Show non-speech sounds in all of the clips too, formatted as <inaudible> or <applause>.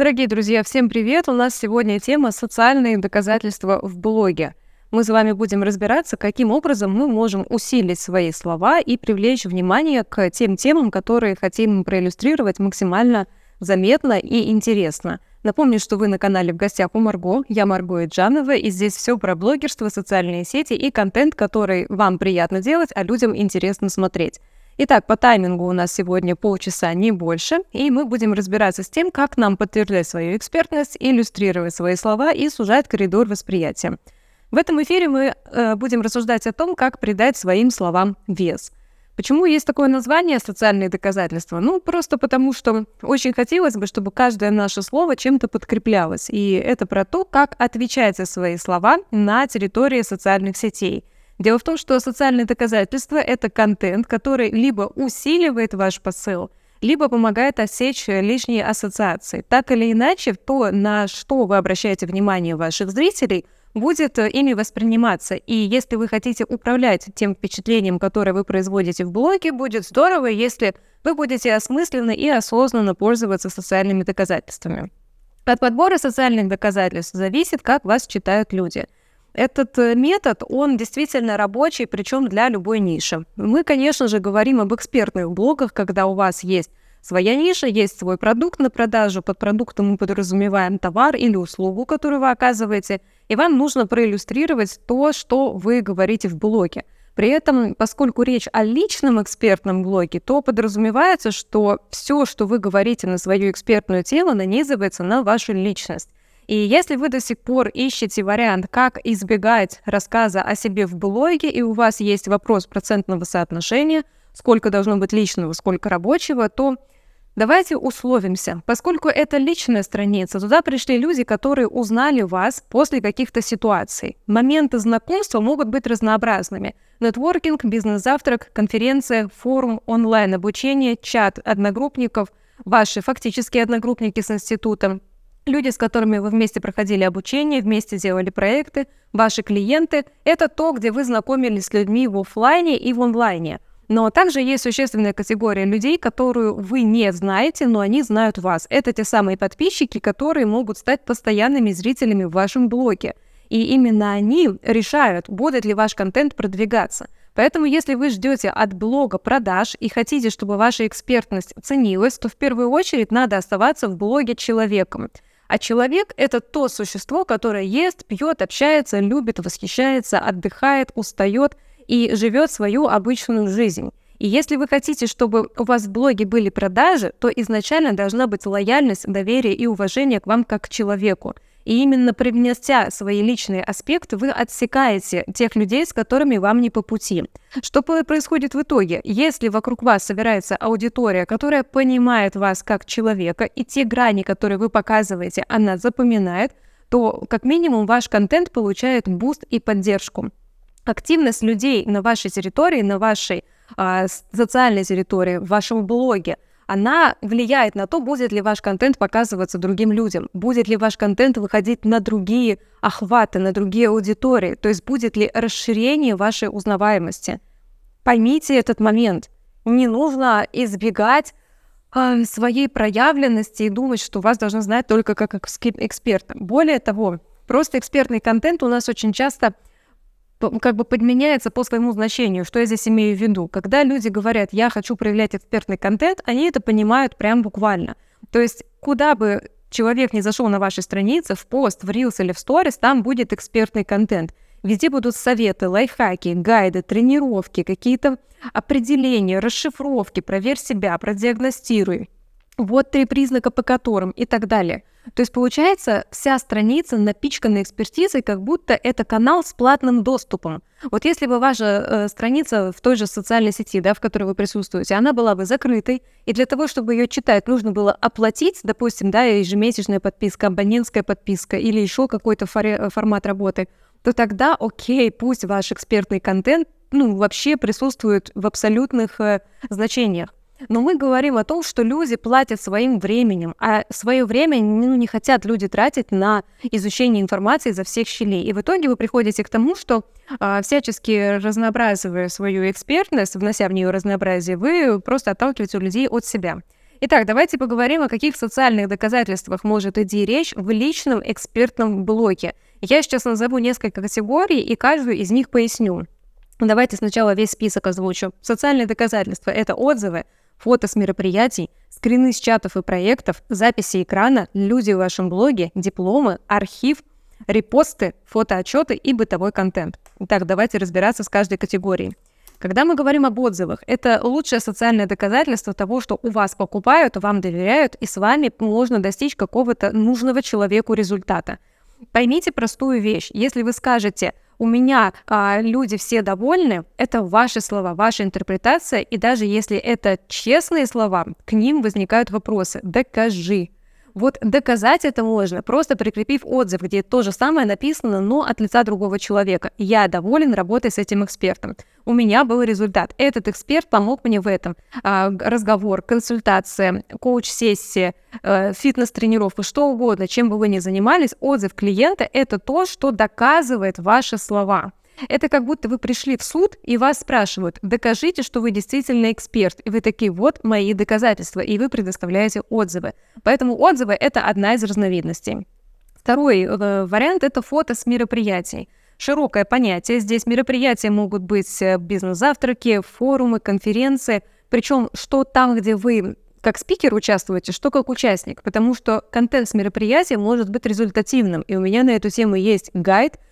Дорогие друзья, всем привет! У нас сегодня тема «Социальные доказательства в блоге». Мы с вами будем разбираться, каким образом мы можем усилить свои слова и привлечь внимание к тем темам, которые хотим проиллюстрировать максимально заметно и интересно. Напомню, что вы на канале «В гостях у Марго». Я Марго Иджанова, и здесь все про блогерство, социальные сети и контент, который вам приятно делать, а людям интересно смотреть. Итак, по таймингу у нас сегодня полчаса, не больше, и мы будем разбираться с тем, как нам подтверждать свою экспертность, иллюстрировать свои слова и сужать коридор восприятия. В этом эфире мы э, будем рассуждать о том, как придать своим словам вес. Почему есть такое название «социальные доказательства»? Ну, просто потому, что очень хотелось бы, чтобы каждое наше слово чем-то подкреплялось. И это про то, как отвечать за свои слова на территории социальных сетей – Дело в том, что социальные доказательства — это контент, который либо усиливает ваш посыл, либо помогает отсечь лишние ассоциации. Так или иначе, то, на что вы обращаете внимание ваших зрителей, будет э, ими восприниматься. И если вы хотите управлять тем впечатлением, которое вы производите в блоге, будет здорово, если вы будете осмысленно и осознанно пользоваться социальными доказательствами. От подбора социальных доказательств зависит, как вас читают люди — этот э, метод, он действительно рабочий, причем для любой ниши. Мы, конечно же, говорим об экспертных блогах, когда у вас есть своя ниша, есть свой продукт на продажу. Под продуктом мы подразумеваем товар или услугу, которую вы оказываете, и вам нужно проиллюстрировать то, что вы говорите в блоге. При этом, поскольку речь о личном экспертном блоге, то подразумевается, что все, что вы говорите на свою экспертную тему, нанизывается на вашу личность. И если вы до сих пор ищете вариант, как избегать рассказа о себе в блоге, и у вас есть вопрос процентного соотношения, сколько должно быть личного, сколько рабочего, то давайте условимся. Поскольку это личная страница, туда пришли люди, которые узнали вас после каких-то ситуаций. Моменты знакомства могут быть разнообразными. Нетворкинг, бизнес-завтрак, конференция, форум, онлайн-обучение, чат одногруппников, ваши фактические одногруппники с институтом, Люди, с которыми вы вместе проходили обучение, вместе делали проекты, ваши клиенты — это то, где вы знакомились с людьми в офлайне и в онлайне. Но также есть существенная категория людей, которую вы не знаете, но они знают вас. Это те самые подписчики, которые могут стать постоянными зрителями в вашем блоге. И именно они решают, будет ли ваш контент продвигаться. Поэтому, если вы ждете от блога продаж и хотите, чтобы ваша экспертность ценилась, то в первую очередь надо оставаться в блоге человеком. А человек — это то существо, которое ест, пьет, общается, любит, восхищается, отдыхает, устает и живет свою обычную жизнь. И если вы хотите, чтобы у вас в блоге были продажи, то изначально должна быть лояльность, доверие и уважение к вам как к человеку. И именно привнеся свои личные аспекты, вы отсекаете тех людей, с которыми вам не по пути. Что происходит в итоге? Если вокруг вас собирается аудитория, которая понимает вас как человека, и те грани, которые вы показываете, она запоминает, то как минимум ваш контент получает буст и поддержку. Активность людей на вашей территории, на вашей а, социальной территории, в вашем блоге – она влияет на то, будет ли ваш контент показываться другим людям, будет ли ваш контент выходить на другие охваты, на другие аудитории, то есть будет ли расширение вашей узнаваемости. Поймите этот момент. Не нужно избегать э, своей проявленности и думать, что вас должны знать только как эксперта. Более того, просто экспертный контент у нас очень часто как бы подменяется по своему значению. Что я здесь имею в виду? Когда люди говорят, я хочу проявлять экспертный контент, они это понимают прям буквально. То есть куда бы человек не зашел на вашей странице, в пост, в Reels или в Stories, там будет экспертный контент. Везде будут советы, лайфхаки, гайды, тренировки, какие-то определения, расшифровки, проверь себя, продиагностируй. Вот три признака по которым и так далее. То есть получается, вся страница напичкана экспертизой, как будто это канал с платным доступом. Вот если бы ваша э, страница в той же социальной сети, да, в которой вы присутствуете, она была бы закрытой, и для того, чтобы ее читать, нужно было оплатить, допустим, да, ежемесячная подписка, абонентская подписка или еще какой-то формат работы, то тогда, окей, пусть ваш экспертный контент ну, вообще присутствует в абсолютных э, значениях. Но мы говорим о том, что люди платят своим временем, а свое время ну, не хотят люди тратить на изучение информации за всех щелей. И в итоге вы приходите к тому, что а, всячески разнообразивая свою экспертность, внося в нее разнообразие, вы просто отталкиваете людей от себя. Итак, давайте поговорим, о каких социальных доказательствах может идти речь в личном экспертном блоке. Я сейчас назову несколько категорий и каждую из них поясню. Давайте сначала весь список озвучу. Социальные доказательства — это отзывы, фото с мероприятий, скрины с чатов и проектов, записи экрана, люди в вашем блоге, дипломы, архив, репосты, фотоотчеты и бытовой контент. Итак, давайте разбираться с каждой категорией. Когда мы говорим об отзывах, это лучшее социальное доказательство того, что у вас покупают, вам доверяют, и с вами можно достичь какого-то нужного человеку результата. Поймите простую вещь. Если вы скажете, у меня а, люди все довольны, это ваши слова, ваша интерпретация, и даже если это честные слова, к ним возникают вопросы. Докажи. Вот доказать это можно, просто прикрепив отзыв, где то же самое написано, но от лица другого человека. Я доволен работой с этим экспертом. У меня был результат. Этот эксперт помог мне в этом. А, разговор, консультация, коуч-сессия, э, фитнес-тренировка, что угодно, чем бы вы ни занимались, отзыв клиента — это то, что доказывает ваши слова. Это как будто вы пришли в суд, и вас спрашивают, докажите, что вы действительно эксперт. И вы такие, вот мои доказательства, и вы предоставляете отзывы. Поэтому отзывы — это одна из разновидностей. Второй э, вариант — это фото с мероприятий. Широкое понятие. Здесь мероприятия могут быть э, бизнес-завтраки, форумы, конференции. Причем что там, где вы как спикер участвуете, что как участник, потому что контент с мероприятия может быть результативным. И у меня на эту тему есть гайд —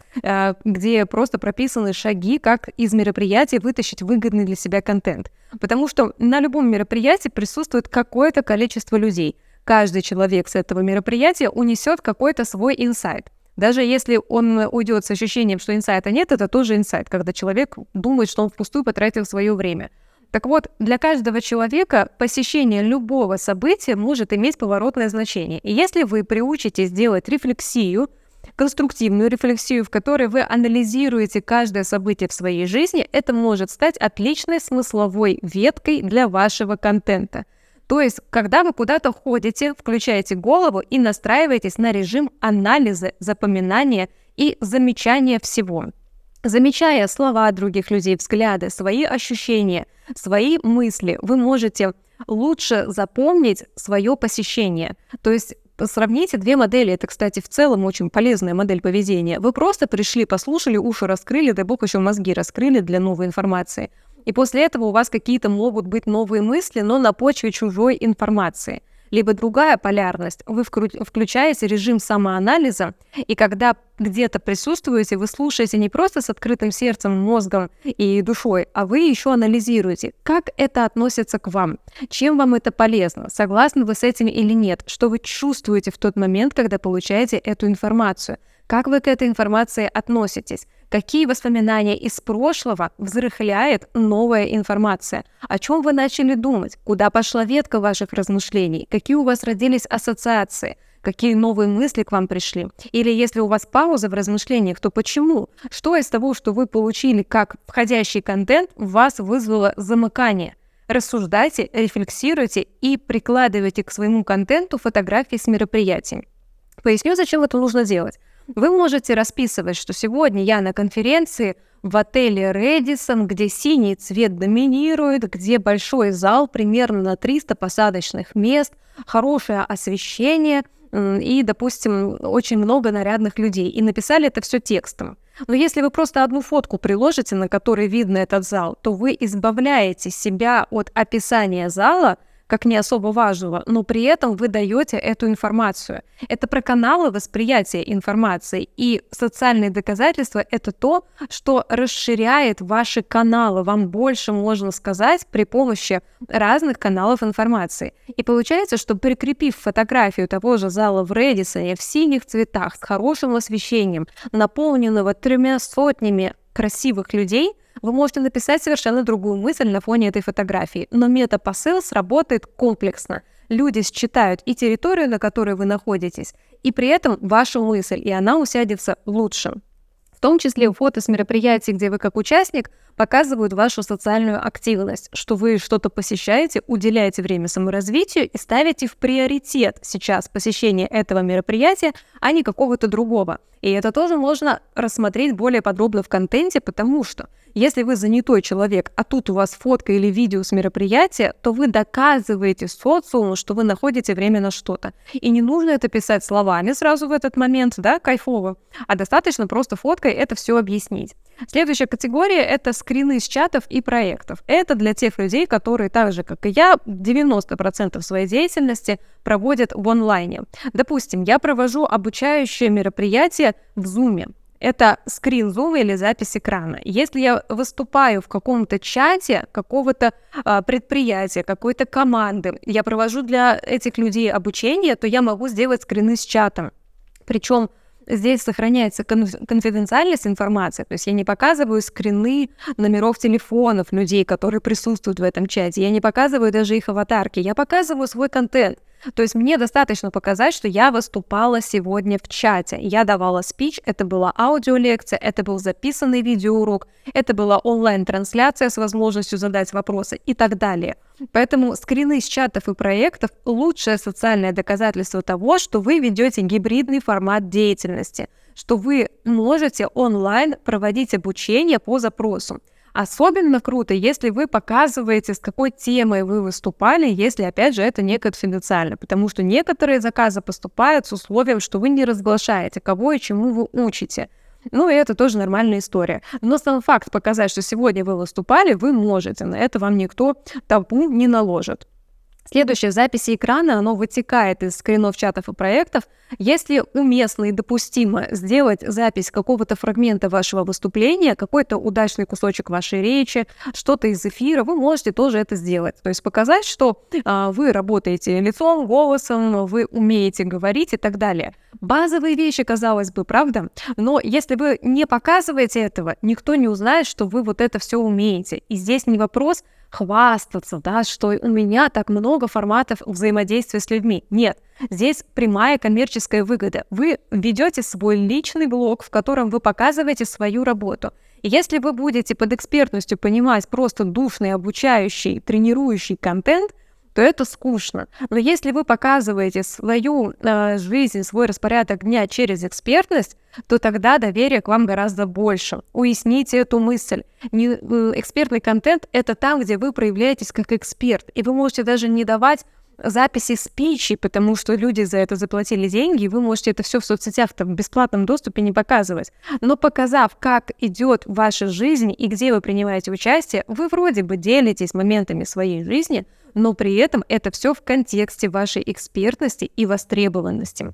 где просто прописаны шаги, как из мероприятия вытащить выгодный для себя контент. Потому что на любом мероприятии присутствует какое-то количество людей. Каждый человек с этого мероприятия унесет какой-то свой инсайт. Даже если он уйдет с ощущением, что инсайта нет, это тоже инсайт, когда человек думает, что он впустую потратил свое время. Так вот, для каждого человека посещение любого события может иметь поворотное значение. И если вы приучитесь делать рефлексию, конструктивную рефлексию, в которой вы анализируете каждое событие в своей жизни, это может стать отличной смысловой веткой для вашего контента. То есть, когда вы куда-то ходите, включаете голову и настраиваетесь на режим анализа, запоминания и замечания всего. Замечая слова других людей, взгляды, свои ощущения, свои мысли, вы можете лучше запомнить свое посещение. То есть Сравните две модели. Это, кстати, в целом очень полезная модель поведения. Вы просто пришли, послушали, уши раскрыли, дай бог еще мозги раскрыли для новой информации. И после этого у вас какие-то могут быть новые мысли, но на почве чужой информации либо другая полярность, вы включаете режим самоанализа, и когда где-то присутствуете, вы слушаете не просто с открытым сердцем, мозгом и душой, а вы еще анализируете, как это относится к вам, чем вам это полезно, согласны вы с этим или нет, что вы чувствуете в тот момент, когда получаете эту информацию, как вы к этой информации относитесь, Какие воспоминания из прошлого взрыхляет новая информация? О чем вы начали думать? Куда пошла ветка ваших размышлений? Какие у вас родились ассоциации? Какие новые мысли к вам пришли? Или если у вас пауза в размышлениях, то почему? Что из того, что вы получили как входящий контент, вас вызвало замыкание? Рассуждайте, рефлексируйте и прикладывайте к своему контенту фотографии с мероприятий. Поясню, зачем это нужно делать. Вы можете расписывать, что сегодня я на конференции в отеле Редисон, где синий цвет доминирует, где большой зал примерно на 300 посадочных мест, хорошее освещение и, допустим, очень много нарядных людей. И написали это все текстом. Но если вы просто одну фотку приложите, на которой видно этот зал, то вы избавляете себя от описания зала – как не особо важного, но при этом вы даете эту информацию. Это про каналы восприятия информации. И социальные доказательства — это то, что расширяет ваши каналы. Вам больше можно сказать при помощи разных каналов информации. И получается, что прикрепив фотографию того же зала в Редисоне в синих цветах с хорошим освещением, наполненного тремя сотнями красивых людей — вы можете написать совершенно другую мысль на фоне этой фотографии, но метапосыл сработает комплексно. Люди считают и территорию, на которой вы находитесь, и при этом вашу мысль, и она усядется лучше. В том числе фото с мероприятий, где вы как участник, показывают вашу социальную активность, что вы что-то посещаете, уделяете время саморазвитию и ставите в приоритет сейчас посещение этого мероприятия, а не какого-то другого. И это тоже можно рассмотреть более подробно в контенте, потому что если вы занятой человек, а тут у вас фотка или видео с мероприятия, то вы доказываете социуму, что вы находите время на что-то. И не нужно это писать словами сразу в этот момент, да, кайфово, а достаточно просто фоткой это все объяснить. Следующая категория — это скрины с чатов и проектов. Это для тех людей, которые так же, как и я, 90% своей деятельности проводят в онлайне. Допустим, я провожу обучающее мероприятие в Zoom. Это скрин Zoom или запись экрана. Если я выступаю в каком-то чате какого-то а, предприятия, какой-то команды, я провожу для этих людей обучение, то я могу сделать скрины с чатом. Причем здесь сохраняется конфиденциальность информации, то есть я не показываю скрины номеров телефонов людей, которые присутствуют в этом чате, я не показываю даже их аватарки, я показываю свой контент. То есть мне достаточно показать, что я выступала сегодня в чате. Я давала спич, это была аудиолекция, это был записанный видеоурок, это была онлайн-трансляция с возможностью задать вопросы и так далее. Поэтому скрины с чатов и проектов – лучшее социальное доказательство того, что вы ведете гибридный формат деятельности, что вы можете онлайн проводить обучение по запросу. Особенно круто, если вы показываете, с какой темой вы выступали, если, опять же, это не конфиденциально, потому что некоторые заказы поступают с условием, что вы не разглашаете, кого и чему вы учите. Ну, и это тоже нормальная история. Но сам факт показать, что сегодня вы выступали, вы можете. На это вам никто табу не наложит. Следующее, в записи экрана, оно вытекает из скринов чатов и проектов. Если уместно и допустимо сделать запись какого-то фрагмента вашего выступления, какой-то удачный кусочек вашей речи, что-то из эфира, вы можете тоже это сделать. То есть показать, что а, вы работаете лицом, голосом, вы умеете говорить и так далее. Базовые вещи, казалось бы, правда? Но если вы не показываете этого, никто не узнает, что вы вот это все умеете. И здесь не вопрос хвастаться, да, что у меня так много форматов взаимодействия с людьми. Нет, здесь прямая коммерческая выгода. Вы ведете свой личный блог, в котором вы показываете свою работу. И если вы будете под экспертностью понимать просто душный, обучающий, тренирующий контент, то это скучно. Но если вы показываете свою э, жизнь, свой распорядок дня через экспертность, то тогда доверие к вам гораздо больше. Уясните эту мысль. Не, э, экспертный контент — это там, где вы проявляетесь как эксперт, и вы можете даже не давать записи спичи, потому что люди за это заплатили деньги, и вы можете это все в соцсетях там, в бесплатном доступе не показывать. Но показав, как идет ваша жизнь и где вы принимаете участие, вы вроде бы делитесь моментами своей жизни, но при этом это все в контексте вашей экспертности и востребованности.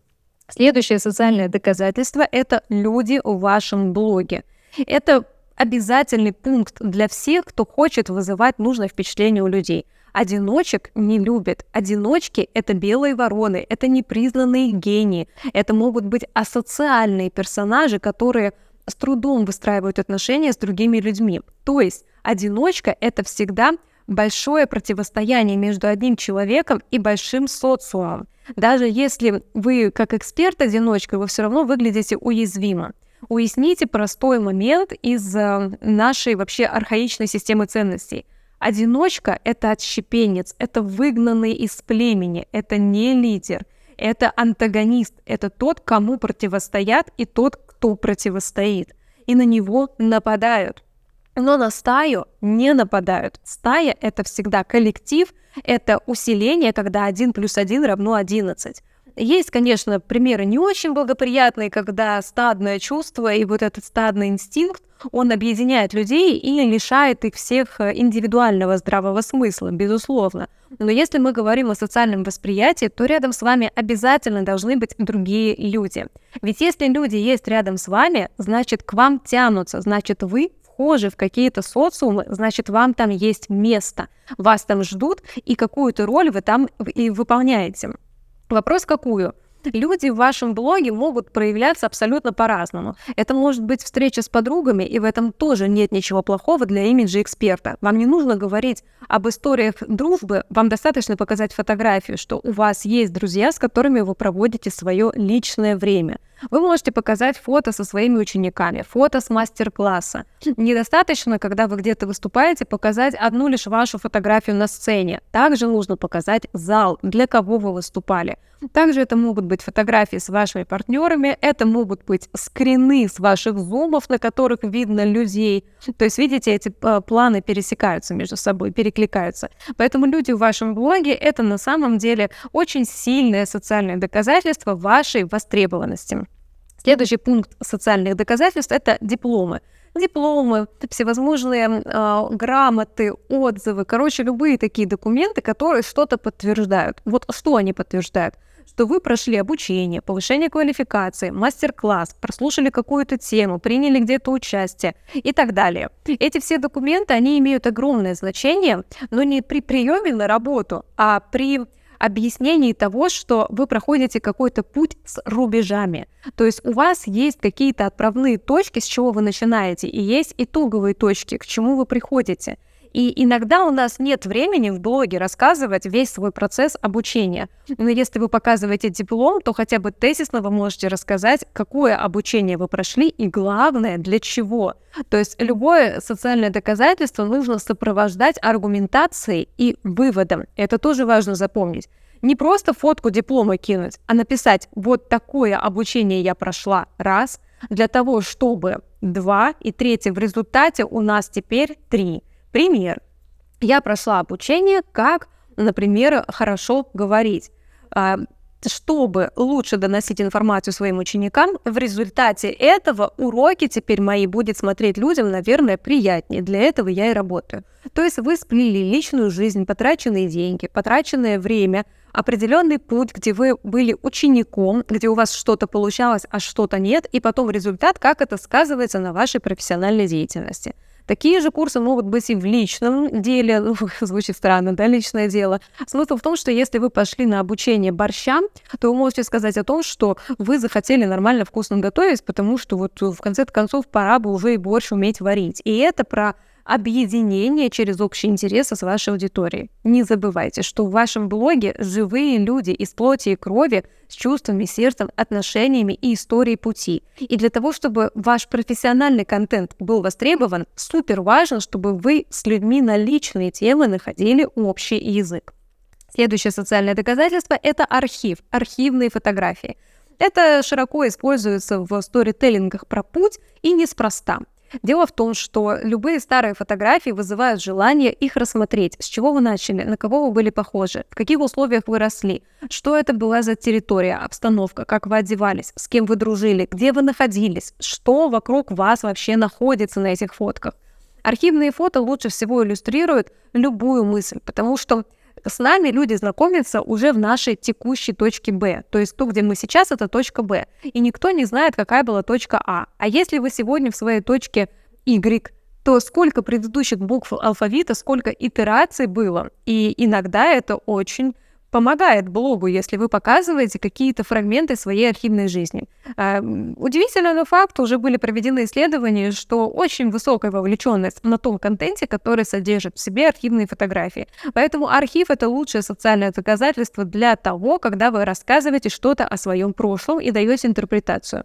Следующее социальное доказательство – это люди в вашем блоге. Это обязательный пункт для всех, кто хочет вызывать нужное впечатление у людей. Одиночек не любят. Одиночки — это белые вороны, это непризнанные гении, это могут быть асоциальные персонажи, которые с трудом выстраивают отношения с другими людьми. То есть одиночка — это всегда большое противостояние между одним человеком и большим социумом. Даже если вы как эксперт-одиночка, вы все равно выглядите уязвимо. Уясните простой момент из э, нашей вообще архаичной системы ценностей. Одиночка — это отщепенец, это выгнанный из племени, это не лидер, это антагонист, это тот, кому противостоят и тот, кто противостоит. И на него нападают. Но на стаю не нападают. Стая — это всегда коллектив, это усиление, когда 1 плюс 1 равно 11. Есть, конечно, примеры не очень благоприятные, когда стадное чувство и вот этот стадный инстинкт, он объединяет людей и лишает их всех э, индивидуального здравого смысла, безусловно. Но если мы говорим о социальном восприятии, то рядом с вами обязательно должны быть другие люди. Ведь если люди есть рядом с вами, значит к вам тянутся, значит вы вхожи в какие-то социумы, значит, вам там есть место, вас там ждут, и какую-то роль вы там и выполняете. Вопрос какую? Люди в вашем блоге могут проявляться абсолютно по-разному. Это может быть встреча с подругами, и в этом тоже нет ничего плохого для имиджа эксперта. Вам не нужно говорить об историях дружбы, вам достаточно показать фотографию, что у вас есть друзья, с которыми вы проводите свое личное время – Вы можете показать фото со своими учениками, фото с мастер-класса. Недостаточно, когда вы где-то выступаете, показать одну лишь вашу фотографию на сцене. Также нужно показать зал, для кого вы выступали. Также это могут быть фотографии с вашими партнерами, это могут быть скрины с ваших зумов, на которых видно людей. То есть, видите, эти э, планы пересекаются между собой, перекликаются. Поэтому люди в вашем блоге — это на самом деле очень сильное социальное доказательство вашей востребованности. Следующий пункт социальных доказательств — это дипломы дипломы, всевозможные э, грамоты, отзывы, короче, любые такие документы, которые что-то подтверждают. Вот что они подтверждают? что вы прошли обучение, повышение квалификации, мастер-класс, прослушали какую-то тему, приняли где-то участие и так далее. Эти все документы, они имеют огромное значение, но не при приеме на работу, а при объяснении того, что вы проходите какой-то путь с рубежами. То есть у вас есть какие-то отправные точки, с чего вы начинаете, и есть итоговые точки, к чему вы приходите. И иногда у нас нет времени в блоге рассказывать весь свой процесс обучения. Но если вы показываете диплом, то хотя бы тезисно вы можете рассказать, какое обучение вы прошли и главное, для чего. То есть любое социальное доказательство нужно сопровождать аргументацией и выводом. Это тоже важно запомнить. Не просто фотку диплома кинуть, а написать «вот такое обучение я прошла» раз, для того, чтобы два, и третье в результате у нас теперь три – Пример. Я прошла обучение, как, например, хорошо говорить. А, чтобы лучше доносить информацию своим ученикам, в результате этого уроки теперь мои будет смотреть людям, наверное, приятнее. Для этого я и работаю. То есть вы сплели личную жизнь, потраченные деньги, потраченное время, определенный путь, где вы были учеником, где у вас что-то получалось, а что-то нет, и потом результат, как это сказывается на вашей профессиональной деятельности. Такие же курсы могут быть и в личном деле, ну, <laughs> звучит странно, да, личное дело. Смысл в том, что если вы пошли на обучение борщам, то вы можете сказать о том, что вы захотели нормально вкусно готовить, потому что вот в конце концов пора бы уже и борщ уметь варить. И это про объединение через общие интересы с вашей аудиторией. Не забывайте, что в вашем блоге живые люди из плоти и крови с чувствами, сердцем, отношениями и историей пути. И для того, чтобы ваш профессиональный контент был востребован, супер важно, чтобы вы с людьми на личные темы находили общий язык. Следующее социальное доказательство – это архив, архивные фотографии. Это широко используется в сторителлингах про путь и неспроста – Дело в том, что любые старые фотографии вызывают желание их рассмотреть. С чего вы начали, на кого вы были похожи, в каких условиях вы росли, что это была за территория, обстановка, как вы одевались, с кем вы дружили, где вы находились, что вокруг вас вообще находится на этих фотках. Архивные фото лучше всего иллюстрируют любую мысль, потому что с нами люди знакомятся уже в нашей текущей точке Б. То есть то, где мы сейчас, это точка Б. И никто не знает, какая была точка А. А если вы сегодня в своей точке Y, то сколько предыдущих букв алфавита, сколько итераций было. И иногда это очень помогает блогу, если вы показываете какие-то фрагменты своей архивной жизни. А, удивительно, но факт, уже были проведены исследования, что очень высокая вовлеченность на том контенте, который содержит в себе архивные фотографии. Поэтому архив — это лучшее социальное доказательство для того, когда вы рассказываете что-то о своем прошлом и даете интерпретацию.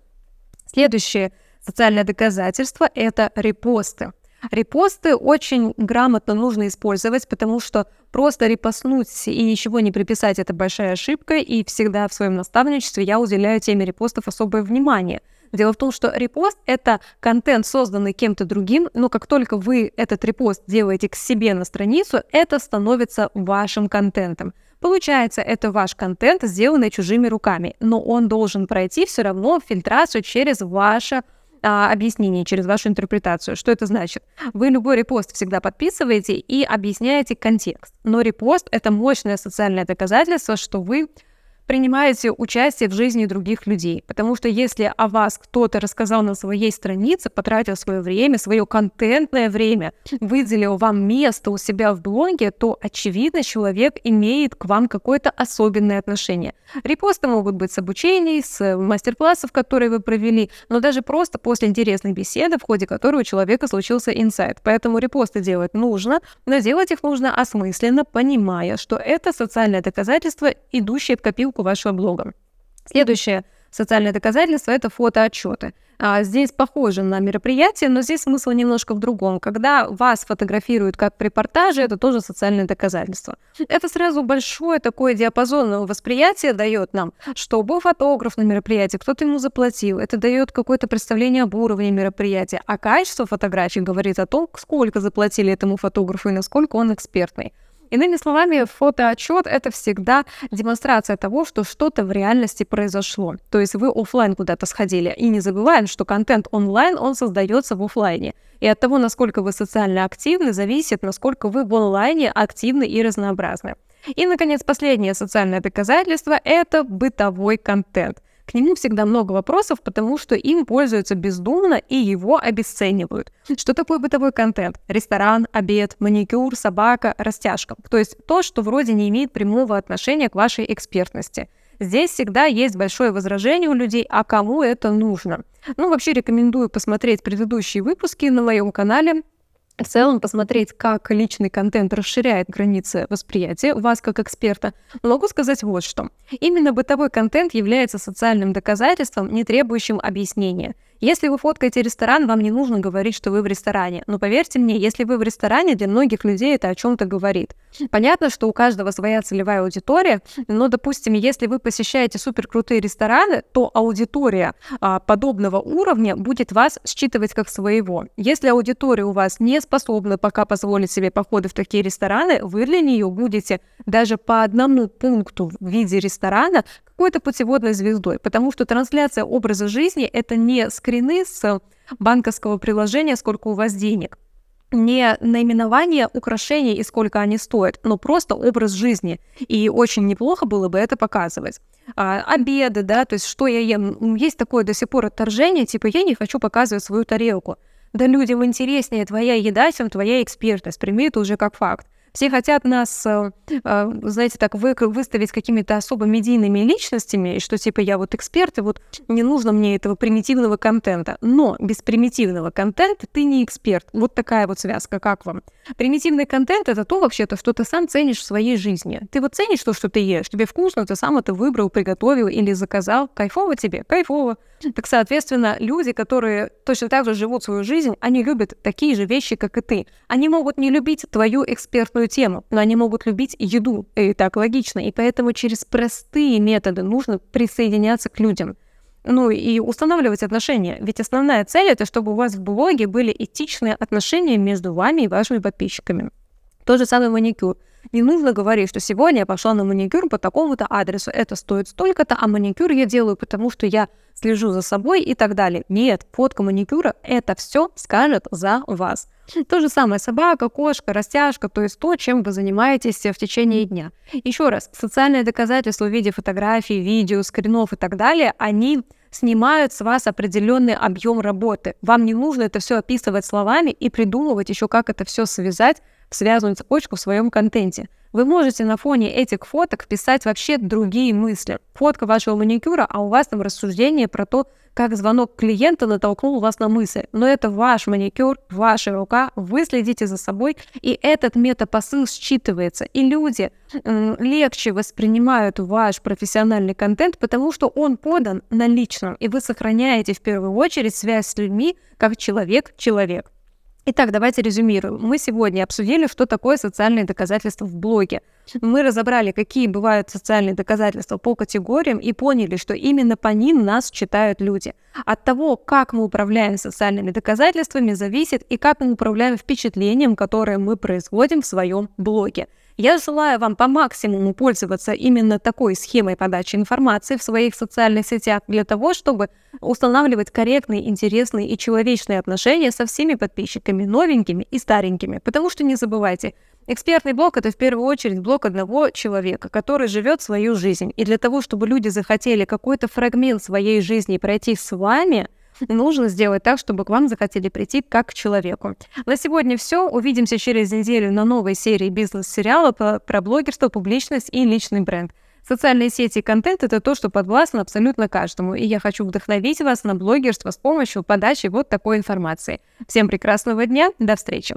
Следующее социальное доказательство — это репосты. Репосты очень грамотно нужно использовать, потому что просто репостнуть и ничего не приписать – это большая ошибка, и всегда в своем наставничестве я уделяю теме репостов особое внимание. Дело в том, что репост — это контент, созданный кем-то другим, но как только вы этот репост делаете к себе на страницу, это становится вашим контентом. Получается, это ваш контент, сделанный чужими руками, но он должен пройти все равно фильтрацию через ваше а, объяснение, через вашу интерпретацию. Что это значит? Вы любой репост всегда подписываете и объясняете контекст. Но репост — это мощное социальное доказательство, что вы принимаете участие в жизни других людей. Потому что если о вас кто-то рассказал на своей странице, потратил свое время, свое контентное время, выделил вам место у себя в блоге, то, очевидно, человек имеет к вам какое-то особенное отношение. Репосты могут быть с обучений, с мастер-классов, которые вы провели, но даже просто после интересной беседы, в ходе которой у человека случился инсайт. Поэтому репосты делать нужно, но делать их нужно осмысленно, понимая, что это социальное доказательство, идущее в копилку вашего блога. Следующее Социальное доказательство — это фотоотчеты. А, здесь похоже на мероприятие, но здесь смысл немножко в другом. Когда вас фотографируют как при репортаже, это тоже социальное доказательство. Это сразу большое такое диапазонное восприятие дает нам, что был фотограф на мероприятии, кто-то ему заплатил. Это дает какое-то представление об уровне мероприятия. А качество фотографий говорит о том, сколько заплатили этому фотографу и насколько он экспертный. Иными словами, фотоотчет — это всегда демонстрация того, что что-то в реальности произошло. То есть вы офлайн куда-то сходили. И не забываем, что контент онлайн, он создается в офлайне. И от того, насколько вы социально активны, зависит, насколько вы в онлайне активны и разнообразны. И, наконец, последнее социальное доказательство — это бытовой контент. К нему всегда много вопросов, потому что им пользуются бездумно и его обесценивают. Что такое бытовой контент? Ресторан, обед, маникюр, собака, растяжка. То есть то, что вроде не имеет прямого отношения к вашей экспертности. Здесь всегда есть большое возражение у людей, а кому это нужно. Ну, вообще рекомендую посмотреть предыдущие выпуски на моем канале в целом посмотреть, как личный контент расширяет границы восприятия вас как эксперта, могу сказать вот что. Именно бытовой контент является социальным доказательством, не требующим объяснения. Если вы фоткаете ресторан, вам не нужно говорить, что вы в ресторане. Но поверьте мне, если вы в ресторане, для многих людей это о чем-то говорит. Понятно, что у каждого своя целевая аудитория, но, допустим, если вы посещаете суперкрутые рестораны, то аудитория а, подобного уровня будет вас считывать как своего. Если аудитория у вас не способна пока позволить себе походы в такие рестораны, вы для нее будете даже по одному пункту в виде ресторана какой-то путеводной звездой, потому что трансляция образа жизни — это не скрины с банковского приложения, сколько у вас денег, не наименование украшений и сколько они стоят, но просто образ жизни. И очень неплохо было бы это показывать. А, обеды, да, то есть что я ем. Есть такое до сих пор отторжение, типа я не хочу показывать свою тарелку. Да людям интереснее твоя еда, чем твоя экспертность. Прими это уже как факт. Все хотят нас, э, э, знаете, так вы, выставить какими-то особо медийными личностями, что типа я вот эксперт, и вот не нужно мне этого примитивного контента. Но без примитивного контента ты не эксперт. Вот такая вот связка, как вам? Примитивный контент — это то вообще-то, что ты сам ценишь в своей жизни. Ты вот ценишь то, что ты ешь, тебе вкусно, ты сам это выбрал, приготовил или заказал. Кайфово тебе? Кайфово. Так, соответственно, люди, которые точно так же живут свою жизнь, они любят такие же вещи, как и ты. Они могут не любить твою экспертную тему, но они могут любить еду, и так логично. И поэтому через простые методы нужно присоединяться к людям. Ну и устанавливать отношения. Ведь основная цель это, чтобы у вас в блоге были этичные отношения между вами и вашими подписчиками. Тот же самый маникюр. Не нужно говорить, что сегодня я пошла на маникюр по такому-то адресу, это стоит столько-то, а маникюр я делаю, потому что я слежу за собой и так далее. Нет, фотка маникюра это все скажет за вас. То же самое собака, кошка, растяжка, то есть то, чем вы занимаетесь в течение дня. Еще раз, социальные доказательства в виде фотографий, видео, скринов и так далее, они снимают с вас определенный объем работы. Вам не нужно это все описывать словами и придумывать еще, как это все связать в связанную цепочку в своем контенте. Вы можете на фоне этих фоток писать вообще другие мысли. Фотка вашего маникюра, а у вас там рассуждение про то, как звонок клиента натолкнул вас на мысль. Но это ваш маникюр, ваша рука, вы следите за собой, и этот метапосыл считывается. И люди легче воспринимают ваш профессиональный контент, потому что он подан на личном, и вы сохраняете в первую очередь связь с людьми как человек-человек. Итак, давайте резюмируем. Мы сегодня обсудили, что такое социальные доказательства в блоге. Мы разобрали, какие бывают социальные доказательства по категориям и поняли, что именно по ним нас читают люди. От того, как мы управляем социальными доказательствами, зависит и как мы управляем впечатлением, которое мы производим в своем блоге. Я желаю вам по максимуму пользоваться именно такой схемой подачи информации в своих социальных сетях для того, чтобы устанавливать корректные, интересные и человечные отношения со всеми подписчиками, новенькими и старенькими. Потому что не забывайте, Экспертный блог — это в первую очередь блог одного человека, который живет свою жизнь. И для того, чтобы люди захотели какой-то фрагмент своей жизни пройти с вами — нужно сделать так, чтобы к вам захотели прийти как к человеку. На сегодня все. Увидимся через неделю на новой серии бизнес-сериала про блогерство, публичность и личный бренд. Социальные сети и контент — это то, что подвластно абсолютно каждому, и я хочу вдохновить вас на блогерство с помощью подачи вот такой информации. Всем прекрасного дня, до встречи!